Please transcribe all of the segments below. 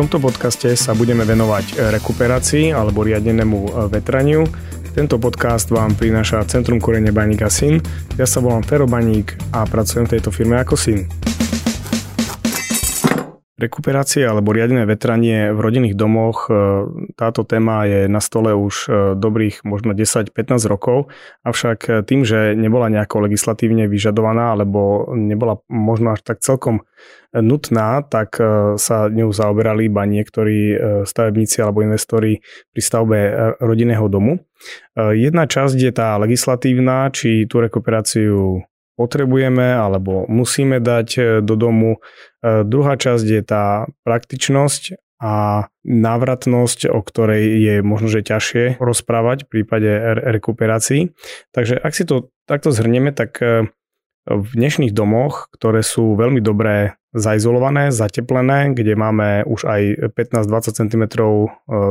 Tomto podcaste sa budeme venovať rekuperácii alebo riadenému vetraniu. Tento podcast vám prináša Centrum korene Baníka Syn. Ja sa volám Fero Baník a pracujem v tejto firme ako syn. Rekuperácie alebo riadené vetranie v rodinných domoch, e, táto téma je na stole už e, dobrých možno 10-15 rokov, avšak tým, že nebola nejako legislatívne vyžadovaná alebo nebola možno až tak celkom nutná, tak e, sa ňou zaoberali iba niektorí stavebníci alebo investori pri stavbe rodinného domu. Jedna časť je tá legislatívna, či tú rekuperáciu potrebujeme alebo musíme dať e, do domu. E, druhá časť je tá praktičnosť a návratnosť, o ktorej je možno, že ťažšie rozprávať v prípade rekuperácií. Takže ak si to takto zhrnieme, tak e, v dnešných domoch, ktoré sú veľmi dobré zaizolované, zateplené, kde máme už aj 15-20 cm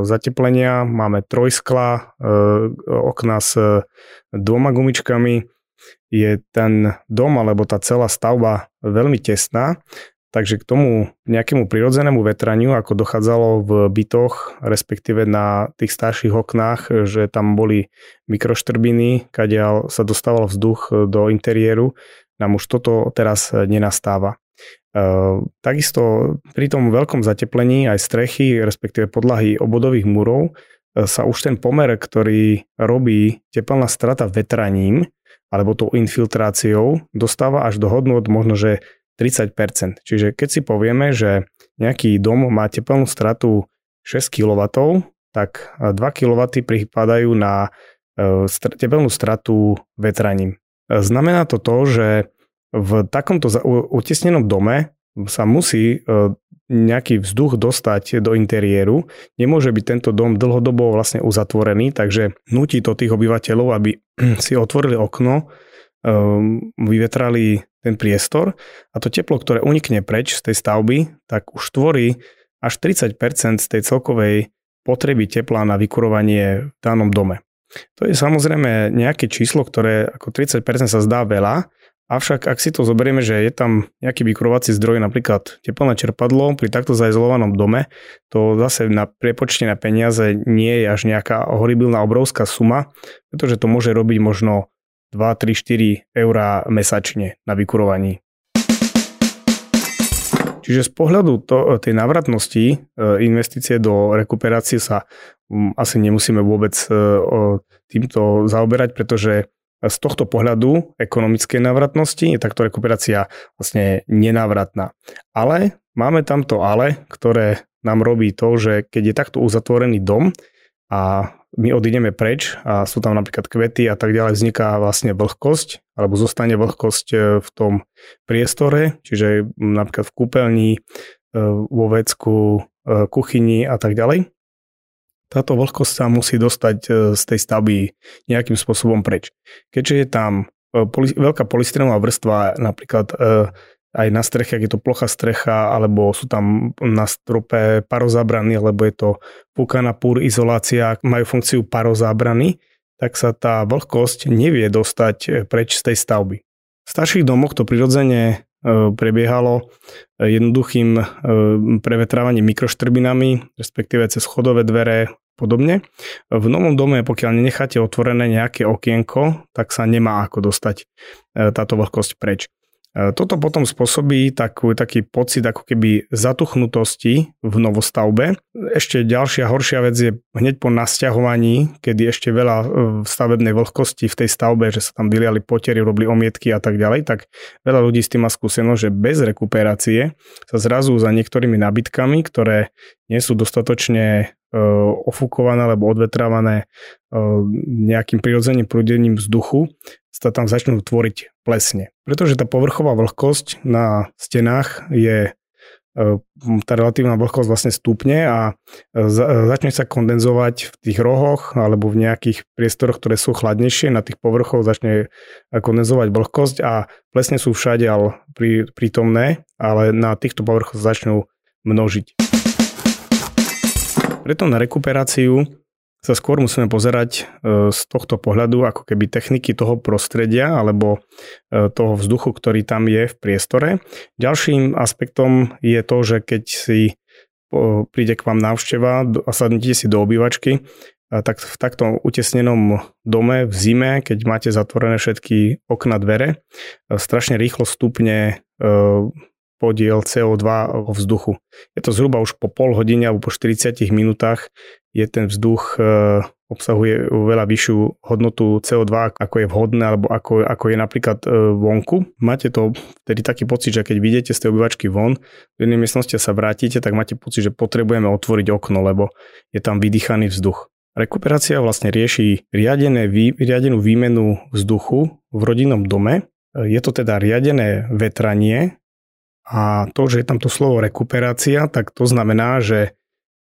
zateplenia, máme trojskla, okna s dvoma gumičkami, je ten dom alebo tá celá stavba veľmi tesná, takže k tomu nejakému prirodzenému vetraniu, ako dochádzalo v bytoch, respektíve na tých starších oknách, že tam boli mikroštrbiny, kadiaľ sa dostával vzduch do interiéru, nám už toto teraz nenastáva. E, takisto pri tom veľkom zateplení aj strechy, respektíve podlahy obodových múrov, e, sa už ten pomer, ktorý robí teplná strata vetraním, alebo tou infiltráciou dostáva až do hodnot možno, že 30%. Čiže keď si povieme, že nejaký dom má teplnú stratu 6 kW, tak 2 kW pripadajú na e, teplnú stratu vetraním. E, znamená to to, že v takomto utesnenom dome sa musí e, nejaký vzduch dostať do interiéru. Nemôže byť tento dom dlhodobo vlastne uzatvorený, takže nutí to tých obyvateľov, aby si otvorili okno, um, vyvetrali ten priestor a to teplo, ktoré unikne preč z tej stavby, tak už tvorí až 30% z tej celkovej potreby tepla na vykurovanie v danom dome. To je samozrejme nejaké číslo, ktoré ako 30% sa zdá veľa, Avšak ak si to zoberieme, že je tam nejaký vykurovací zdroj, napríklad teplné čerpadlo pri takto zaizolovanom dome, to zase na prepočte na peniaze nie je až nejaká horibilná obrovská suma, pretože to môže robiť možno 2, 3, 4 eurá mesačne na vykurovaní. Čiže z pohľadu to, tej návratnosti e, investície do rekuperácie sa asi nemusíme vôbec e, týmto zaoberať, pretože z tohto pohľadu ekonomickej návratnosti je takto rekuperácia vlastne nenávratná. Ale máme tamto ale, ktoré nám robí to, že keď je takto uzatvorený dom a my odídeme preč a sú tam napríklad kvety a tak ďalej, vzniká vlastne vlhkosť alebo zostane vlhkosť e, v tom priestore, čiže napríklad v kúpeľni, e, vo vecku, e, kuchyni a tak ďalej táto vlhkosť sa musí dostať e, z tej stavby nejakým spôsobom preč. Keďže je tam e, poli, veľká polystrenová vrstva, napríklad e, aj na streche, ak je to plochá strecha, alebo sú tam na strope parozábrany, alebo je to púkaná púr izolácia, majú funkciu parozábrany, tak sa tá vlhkosť nevie dostať preč z tej stavby. V starších domoch to prirodzene prebiehalo jednoduchým prevetrávaním mikroštrbinami, respektíve cez chodové dvere podobne. V novom dome, pokiaľ nenecháte otvorené nejaké okienko, tak sa nemá ako dostať táto vlhkosť preč. E, toto potom spôsobí takú, taký pocit ako keby zatuchnutosti v novostavbe. Ešte ďalšia horšia vec je hneď po nasťahovaní, kedy ešte veľa e, stavebnej vlhkosti v tej stavbe, že sa tam vyliali potery, robili omietky a tak ďalej, tak veľa ľudí s tým má skúsenosť, že bez rekuperácie sa zrazu za niektorými nabytkami, ktoré nie sú dostatočne e, ofúkované alebo odvetrávané nejakým prirodzeným prúdením vzduchu, sa tam začnú tvoriť plesne. Pretože tá povrchová vlhkosť na stenách je e, tá relatívna vlhkosť vlastne stupne a začne sa kondenzovať v tých rohoch alebo v nejakých priestoroch, ktoré sú chladnejšie, na tých povrchoch začne kondenzovať vlhkosť a plesne sú všade prítomné, ale na týchto povrchoch začnú množiť. Preto na rekuperáciu sa skôr musíme pozerať e, z tohto pohľadu ako keby techniky toho prostredia alebo e, toho vzduchu, ktorý tam je v priestore. Ďalším aspektom je to, že keď si príde k vám návšteva a sadnete si do obývačky, tak v takto utesnenom dome v zime, keď máte zatvorené všetky okna, dvere, strašne rýchlo stupne podiel CO2 vo vzduchu. Je to zhruba už po pol hodine alebo po 40 minútach je ten vzduch obsahuje veľa vyššiu hodnotu CO2, ako je vhodné, alebo ako, ako je napríklad e, vonku. Máte to tedy taký pocit, že keď vidíte z tej obyvačky von, v jednej miestnosti sa vrátite, tak máte pocit, že potrebujeme otvoriť okno, lebo je tam vydýchaný vzduch. Rekuperácia vlastne rieši riadené, riadenú výmenu vzduchu v rodinnom dome. E, je to teda riadené vetranie a to, že je tam to slovo rekuperácia, tak to znamená, že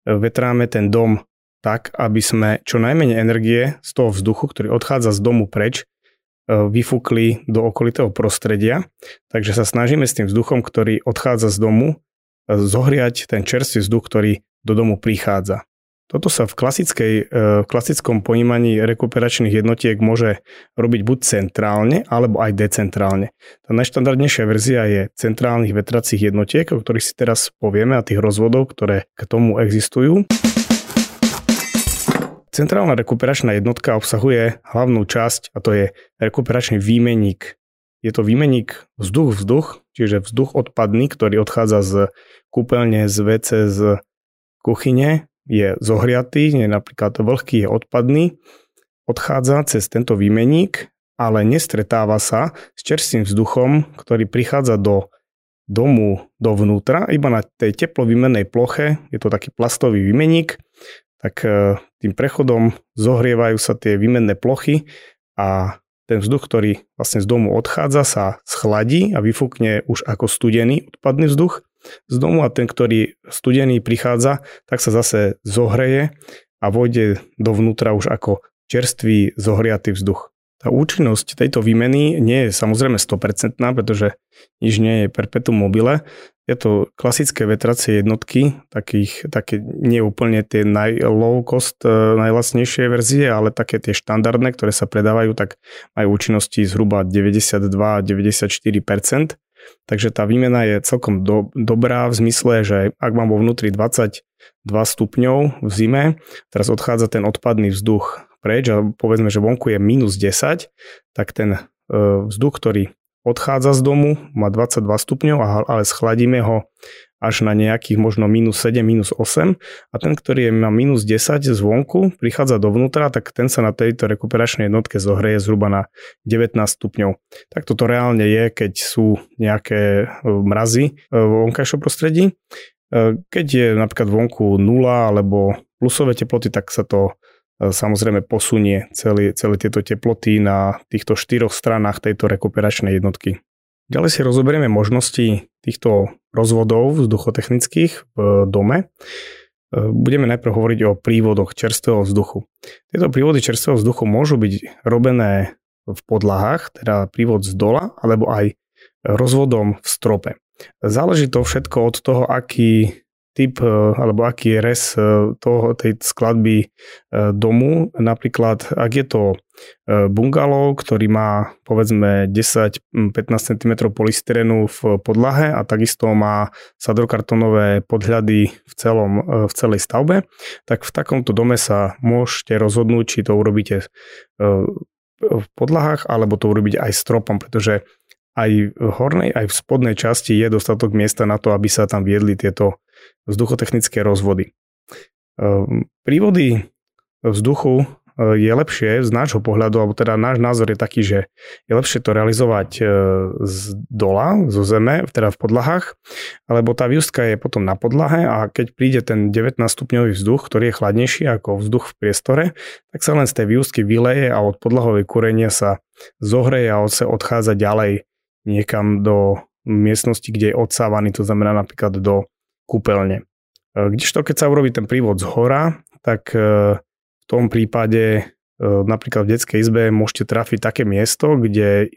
vetráme ten dom tak, aby sme čo najmenej energie z toho vzduchu, ktorý odchádza z domu preč, e, vyfúkli do okolitého prostredia. Takže sa snažíme s tým vzduchom, ktorý odchádza z domu, e, zohriať ten čerstvý vzduch, ktorý do domu prichádza. Toto sa v, klasickej, e, v klasickom ponímaní rekuperačných jednotiek môže robiť buď centrálne, alebo aj decentrálne. Tá najštandardnejšia verzia je centrálnych vetracích jednotiek, o ktorých si teraz povieme a tých rozvodov, ktoré k tomu existujú. Centrálna rekuperačná jednotka obsahuje hlavnú časť a to je rekuperačný výmenník. Je to výmenník vzduch-vzduch, čiže vzduch odpadný, ktorý odchádza z kúpeľne, z WC, z kuchyne, je zohriatý, je napríklad vlhký, je odpadný, odchádza cez tento výmenník, ale nestretáva sa s čerstvým vzduchom, ktorý prichádza do domu dovnútra, iba na tej teplovýmennej ploche, je to taký plastový výmenník, tak e, tým prechodom zohrievajú sa tie výmenné plochy a ten vzduch, ktorý vlastne z domu odchádza, sa schladí a vyfúkne už ako studený odpadný vzduch z domu a ten, ktorý studený prichádza, tak sa zase zohreje a vojde dovnútra už ako čerstvý zohriatý vzduch. Tá účinnosť tejto výmeny nie je samozrejme 100%, pretože nič nie je perpetuum mobile. Je to klasické vetracie jednotky, takých, také nie úplne tie naj, low cost, e, najlasnejšie verzie, ale také tie štandardné, ktoré sa predávajú, tak majú účinnosti zhruba 92-94%. Takže tá výmena je celkom do, dobrá v zmysle, že ak mám vo vnútri 22 stupňov v zime, teraz odchádza ten odpadný vzduch preč a povedzme, že vonku je minus 10, tak ten e, vzduch, ktorý odchádza z domu, má 22 stupňov, ale schladíme ho až na nejakých možno minus 7, minus 8 a ten, ktorý je na minus 10 zvonku, prichádza dovnútra, tak ten sa na tejto rekuperačnej jednotke zohreje zhruba na 19 stupňov. Tak toto reálne je, keď sú nejaké e, mrazy e, vo vonkajšom prostredí. Keď je napríklad vonku 0 alebo plusové teploty, tak sa to samozrejme posunie celé, celé tieto teploty na týchto štyroch stranách tejto rekuperačnej jednotky. Ďalej si rozoberieme možnosti týchto rozvodov vzduchotechnických v dome. Budeme najprv hovoriť o prívodoch čerstvého vzduchu. Tieto prívody čerstvého vzduchu môžu byť robené v podlahách, teda prívod z dola, alebo aj rozvodom v strope. Záleží to všetko od toho, aký typ e, alebo aký je res e, toho, tej skladby e, domu. Napríklad, ak je to bungalov, ktorý má povedzme 10-15 cm polystyrenu v podlahe a takisto má sadrokartonové podhľady v, celom, v celej stavbe, tak v takomto dome sa môžete rozhodnúť, či to urobíte v podlahách alebo to urobiť aj stropom, pretože aj v hornej, aj v spodnej časti je dostatok miesta na to, aby sa tam viedli tieto vzduchotechnické rozvody. Ehm, prívody vzduchu e, je lepšie z nášho pohľadu, alebo teda náš názor je taký, že je lepšie to realizovať e, z dola, zo zeme, teda v podlahách, alebo tá výustka je potom na podlahe a keď príde ten 19 stupňový vzduch, ktorý je chladnejší ako vzduch v priestore, tak sa len z tej výustky vyleje a od podlahovej kúrenia sa zohreje a sa odchádza ďalej niekam do miestnosti, kde je odsávaný, to znamená napríklad do kúpeľne. E, kdežto keď sa urobí ten prívod z hora, tak e, v tom prípade e, napríklad v detskej izbe môžete trafiť také miesto, kde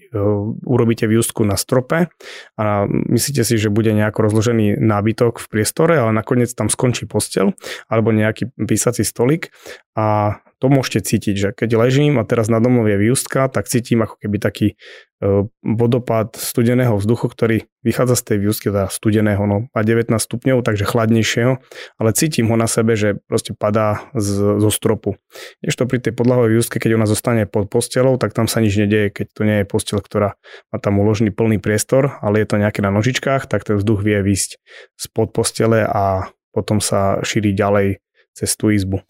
urobíte výustku na strope a myslíte si, že bude nejako rozložený nábytok v priestore, ale nakoniec tam skončí postel alebo nejaký písací stolik a to môžete cítiť, že keď ležím a teraz na domov je výustka, tak cítim ako keby taký e, vodopád studeného vzduchu, ktorý vychádza z tej výustky, teda studeného, no má 19 stupňov, takže chladnejšieho, ale cítim ho na sebe, že proste padá z, zo stropu. Ešte pri tej podlahovej výustke, keď ona zostane pod postelou, tak tam sa nič nedieje, keď to nie je postel, ktorá má tam uložený plný priestor, ale je to nejaké na nožičkách, tak ten vzduch vie výsť spod postele a potom sa šíri ďalej cez tú izbu.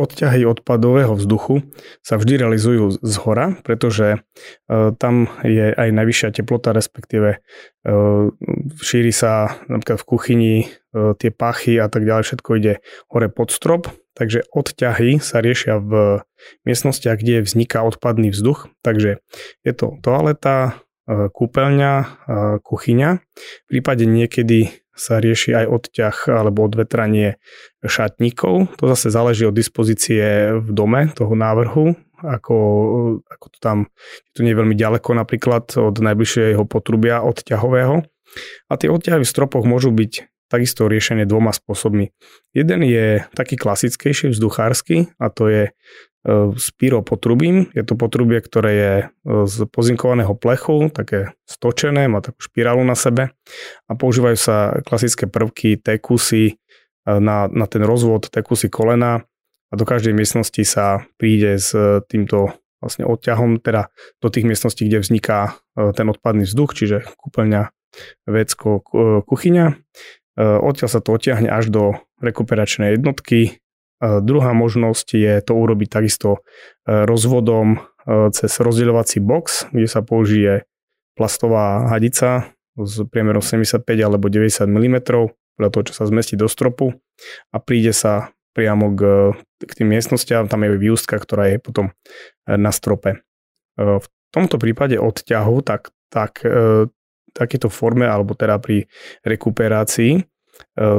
Odťahy odpadového vzduchu sa vždy realizujú z hora, pretože e, tam je aj najvyššia teplota, respektíve e, šíri sa napríklad v kuchyni e, tie pachy a tak ďalej, všetko ide hore pod strop, takže odťahy sa riešia v miestnostiach, kde vzniká odpadný vzduch, takže je to toaleta, kúpeľňa, kuchyňa. V prípade niekedy sa rieši aj odťah alebo odvetranie šatníkov. To zase záleží od dispozície v dome toho návrhu, ako, ako to tam, to nie veľmi ďaleko napríklad od najbližšieho potrubia odťahového. A tie odťahy v stropoch môžu byť takisto riešené dvoma spôsobmi. Jeden je taký klasickejší vzduchársky a to je E, s pyropotrubím. Je to potrubie, ktoré je e, z pozinkovaného plechu, také stočené, má takú špirálu na sebe a používajú sa klasické prvky, tekusy e, na, na ten rozvod, tekusy kolena a do každej miestnosti sa príde s týmto vlastne odťahom, teda do tých miestností, kde vzniká ten odpadný vzduch, čiže kúpeľňa, vecko, kuchyňa. Odtiaľ sa to odtiahne až do rekuperačnej jednotky, Druhá možnosť je to urobiť takisto e, rozvodom e, cez rozdeľovací box, kde sa použije plastová hadica s priemerom 75 alebo 90 mm, podľa toho, čo sa zmestí do stropu a príde sa priamo k, k tým miestnostiam, tam je výustka, ktorá je potom e, na strope. V tomto prípade odťahu, tak, tak takéto forme, alebo teda pri rekuperácii, E,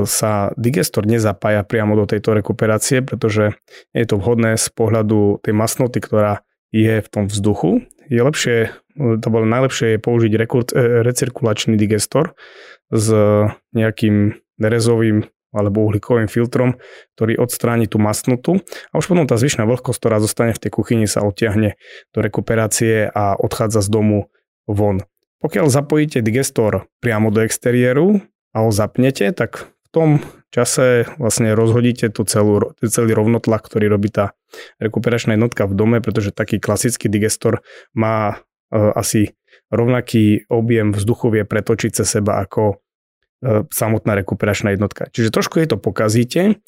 sa digestor nezapája priamo do tejto rekuperácie, pretože je to vhodné z pohľadu tej masnoty, ktorá je v tom vzduchu. Je lepšie, to bolo najlepšie je použiť rekur, e, recirkulačný digestor s nejakým nerezovým alebo uhlíkovým filtrom, ktorý odstráni tú masnotu a už potom tá zvyšná vlhkosť, ktorá zostane v tej kuchyni, sa odtiahne do rekuperácie a odchádza z domu von. Pokiaľ zapojíte digestor priamo do exteriéru, a ho zapnete, tak v tom čase vlastne rozhodíte tú celú, celý rovnotlak, ktorý robí tá rekuperačná jednotka v dome, pretože taký klasický digestor má e, asi rovnaký objem vzduchu vie pretočiť cez seba ako e, samotná rekuperačná jednotka. Čiže trošku je to pokazíte,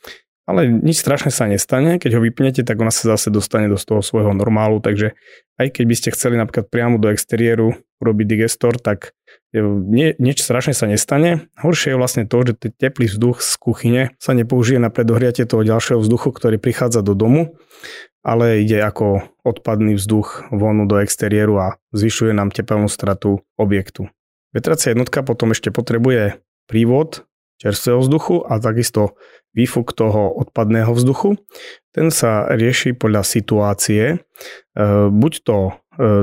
ale nič strašné sa nestane, keď ho vypnete, tak ona sa zase dostane do toho svojho normálu, takže aj keď by ste chceli napríklad priamo do exteriéru urobiť digestor, tak nie, nič strašne sa nestane. Horšie je vlastne to, že ten teplý vzduch z kuchyne sa nepoužije na predohriatie toho ďalšieho vzduchu, ktorý prichádza do domu, ale ide ako odpadný vzduch vonu do exteriéru a zvyšuje nám tepelnú stratu objektu. Vetracia jednotka potom ešte potrebuje prívod čerstvého vzduchu a takisto výfuk toho odpadného vzduchu. Ten sa rieši podľa situácie. E, buď to e,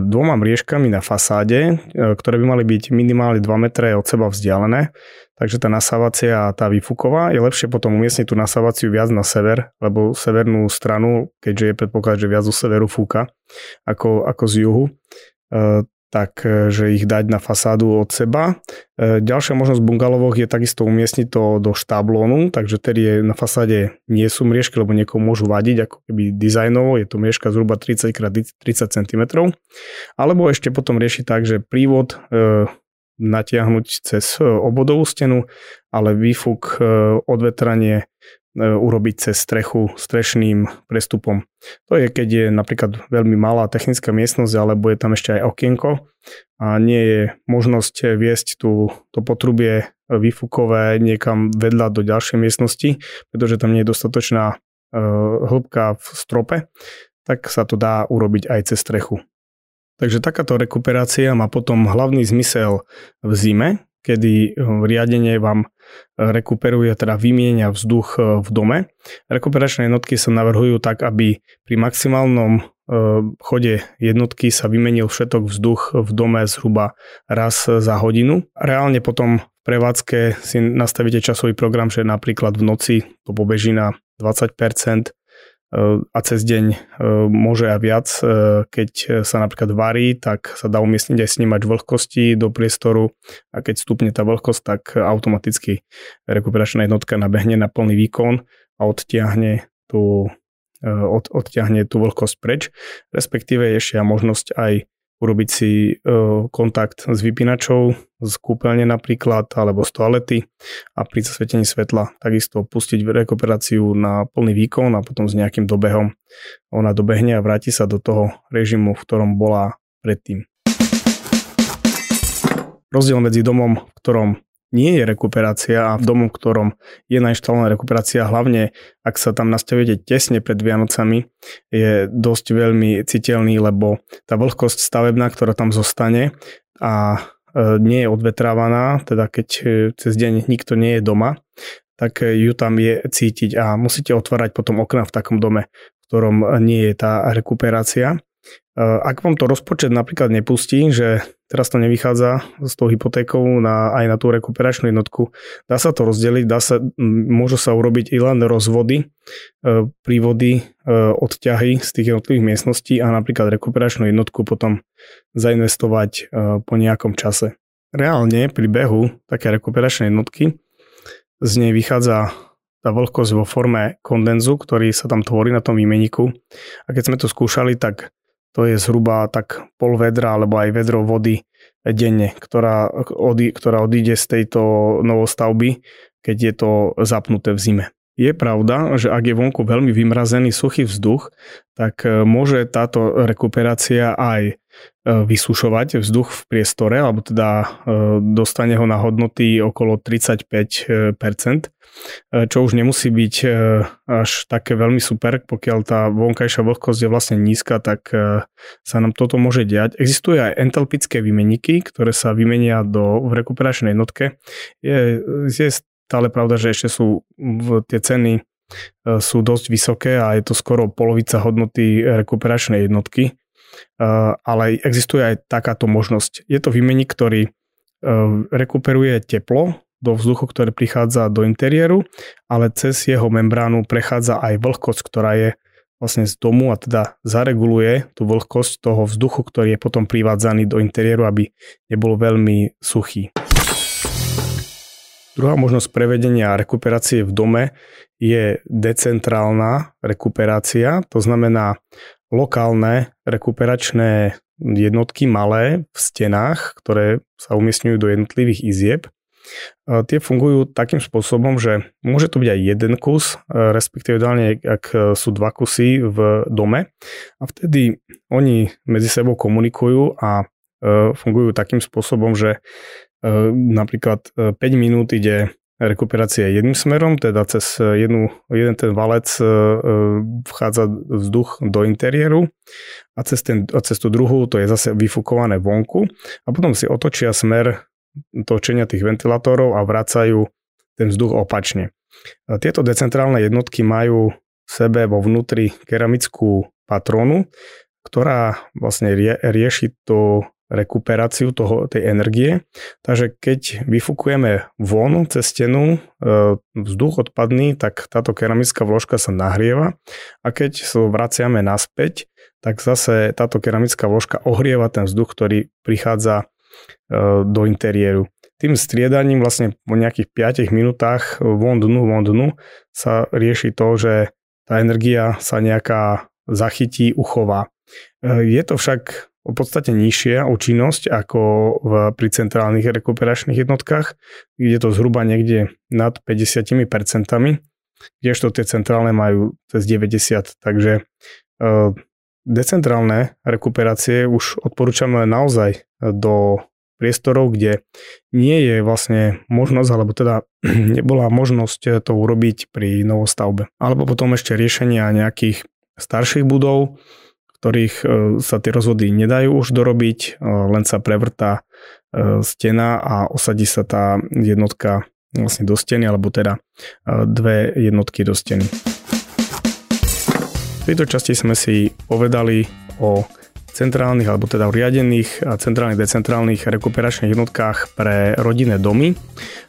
dvoma mriežkami na fasáde, e, ktoré by mali byť minimálne 2 metre od seba vzdialené, takže tá nasávacia a tá výfuková je lepšie potom umiestniť tú nasávaciu viac na sever, lebo severnú stranu, keďže je predpoklad, že viac zo severu fúka ako, ako z juhu, tak e, ich dať na fasádu od seba. E, ďalšia možnosť v bungalovoch je takisto umiestniť to do štablónu, takže tedy na fasáde nie sú mriežky, lebo niekomu môžu vadiť ako keby dizajnovo, je to mriežka zhruba 30 x 30 cm. Alebo ešte potom riešiť tak, že prívod e, natiahnuť cez obodovú stenu, ale výfuk, odvetranie urobiť cez strechu strešným prestupom. To je, keď je napríklad veľmi malá technická miestnosť, alebo je tam ešte aj okienko a nie je možnosť viesť tú, to potrubie výfukové niekam vedľa do ďalšej miestnosti, pretože tam nie je dostatočná e, hĺbka v strope, tak sa to dá urobiť aj cez strechu. Takže takáto rekuperácia má potom hlavný zmysel v zime, kedy eh, riadenie vám eh, rekuperuje, teda vymienia vzduch eh, v dome. Rekuperačné jednotky sa navrhujú tak, aby pri maximálnom chode jednotky sa vymenil všetok vzduch v dome zhruba raz za hodinu. Reálne potom v prevádzke si nastavíte časový program, že napríklad v noci to pobeží na 20%, a cez deň môže aj viac. Keď sa napríklad varí, tak sa dá umiestniť aj snímať vlhkosti do priestoru a keď stupne tá vlhkosť, tak automaticky rekuperačná jednotka nabehne na plný výkon a odtiahne tú, od, odtiahne tú vlhkosť preč. Respektíve je ešte možnosť aj urobiť si e, kontakt s vypínačou z kúpeľne napríklad alebo z toalety a pri zasvetení svetla takisto pustiť rekuperáciu na plný výkon a potom s nejakým dobehom ona dobehne a vráti sa do toho režimu, v ktorom bola predtým. Rozdiel medzi domom, v ktorom nie je rekuperácia a v domu, v ktorom je nainštalovaná rekuperácia, hlavne ak sa tam nastavujete tesne pred Vianocami, je dosť veľmi citeľný, lebo tá vlhkosť stavebná, ktorá tam zostane a e, nie je odvetrávaná, teda keď e, cez deň nikto nie je doma, tak ju tam je cítiť a musíte otvárať potom okna v takom dome, v ktorom nie je tá rekuperácia. Ak vám to rozpočet napríklad nepustí, že teraz to nevychádza s tou hypotékou na, aj na tú rekuperačnú jednotku, dá sa to rozdeliť, dá sa, môžu sa urobiť i len rozvody, e, prívody, e, odťahy z tých jednotlivých miestností a napríklad rekuperačnú jednotku potom zainvestovať po nejakom čase. Reálne pri behu také rekuperačnej jednotky z nej vychádza tá vlhkosť vo forme kondenzu, ktorý sa tam tvorí na tom výmeniku. A keď sme to skúšali, tak to je zhruba tak pol vedra alebo aj vedro vody denne, ktorá, odí, ktorá odíde z tejto novostavby, keď je to zapnuté v zime. Je pravda, že ak je vonku veľmi vymrazený suchý vzduch, tak e, môže táto rekuperácia aj vysušovať vzduch v priestore, alebo teda e, dostane ho na hodnoty okolo 35%, čo už nemusí byť až také veľmi super, pokiaľ tá vonkajšia vlhkosť je vlastne nízka, tak sa nám toto môže diať. Existujú aj entalpické výmeniky, ktoré sa vymenia do, v rekuperačnej jednotke. Je, je stále pravda, že ešte sú v, tie ceny e, sú dosť vysoké a je to skoro polovica hodnoty rekuperačnej jednotky, e, ale existuje aj takáto možnosť. Je to výmeník, ktorý e, rekuperuje teplo do vzduchu, ktoré prichádza do interiéru, ale cez jeho membránu prechádza aj vlhkosť, ktorá je vlastne z domu a teda zareguluje tú vlhkosť toho vzduchu, ktorý je potom privádzaný do interiéru, aby nebol veľmi suchý. Druhá možnosť prevedenia rekuperácie v dome je decentrálna rekuperácia, to znamená lokálne rekuperačné jednotky malé v stenách, ktoré sa umiestňujú do jednotlivých izieb. Tie fungujú takým spôsobom, že môže to byť aj jeden kus, respektíve ideálne, ak sú dva kusy v dome a vtedy oni medzi sebou komunikujú a fungujú takým spôsobom, že napríklad 5 e, minút ide rekuperácia jedným smerom, teda cez jednu, jeden ten valec e, e, vchádza vzduch do interiéru a cez, ten, a cez tú druhú to je zase vyfukované vonku a potom si otočia smer točenia tých ventilátorov a vracajú ten vzduch opačne. Tieto decentrálne jednotky majú v sebe vo vnútri keramickú patrónu, ktorá vlastne rie, rieši to rekuperáciu toho, tej energie. Takže keď vyfukujeme von cez stenu e, vzduch odpadný, tak táto keramická vložka sa nahrieva a keď sa vraciame naspäť, tak zase táto keramická vložka ohrieva ten vzduch, ktorý prichádza e, do interiéru. Tým striedaním vlastne po nejakých 5 minútach von dnu, von dnu sa rieši to, že tá energia sa nejaká zachytí, uchová. E, je to však v podstate nižšia účinnosť ako v, pri centrálnych rekuperačných jednotkách, kde to zhruba niekde nad 50%, kdežto tie centrálne majú cez 90%, takže e, decentrálne rekuperácie už odporúčame naozaj do priestorov, kde nie je vlastne možnosť, alebo teda nebola možnosť to urobiť pri novostavbe. Alebo potom ešte riešenia nejakých starších budov, ktorých e, sa tie rozvody nedajú už dorobiť, e, len sa prevrtá e, stena a osadí sa tá jednotka vlastne do steny, alebo teda dve jednotky do steny. V tejto časti sme si povedali o centrálnych alebo teda riadených a centrálnych, decentrálnych rekuperačných jednotkách pre rodinné domy.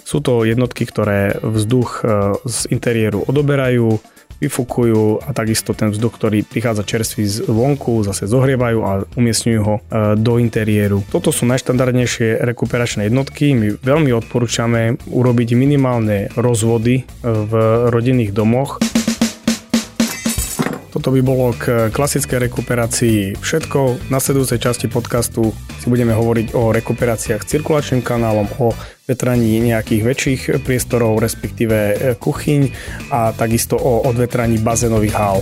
Sú to jednotky, ktoré vzduch z interiéru odoberajú, vyfukujú a takisto ten vzduch, ktorý prichádza čerstvý z vonku, zase zohrievajú a umiestňujú ho e, do interiéru. Toto sú najštandardnejšie rekuperačné jednotky. My veľmi odporúčame urobiť minimálne rozvody e, v rodinných domoch. Toto by bolo k klasickej rekuperácii všetko. V nasledujúcej časti podcastu si budeme hovoriť o rekuperáciách cirkulačným kanálom, o vetraní nejakých väčších priestorov, respektíve kuchyň a takisto o odvetraní bazénových hál.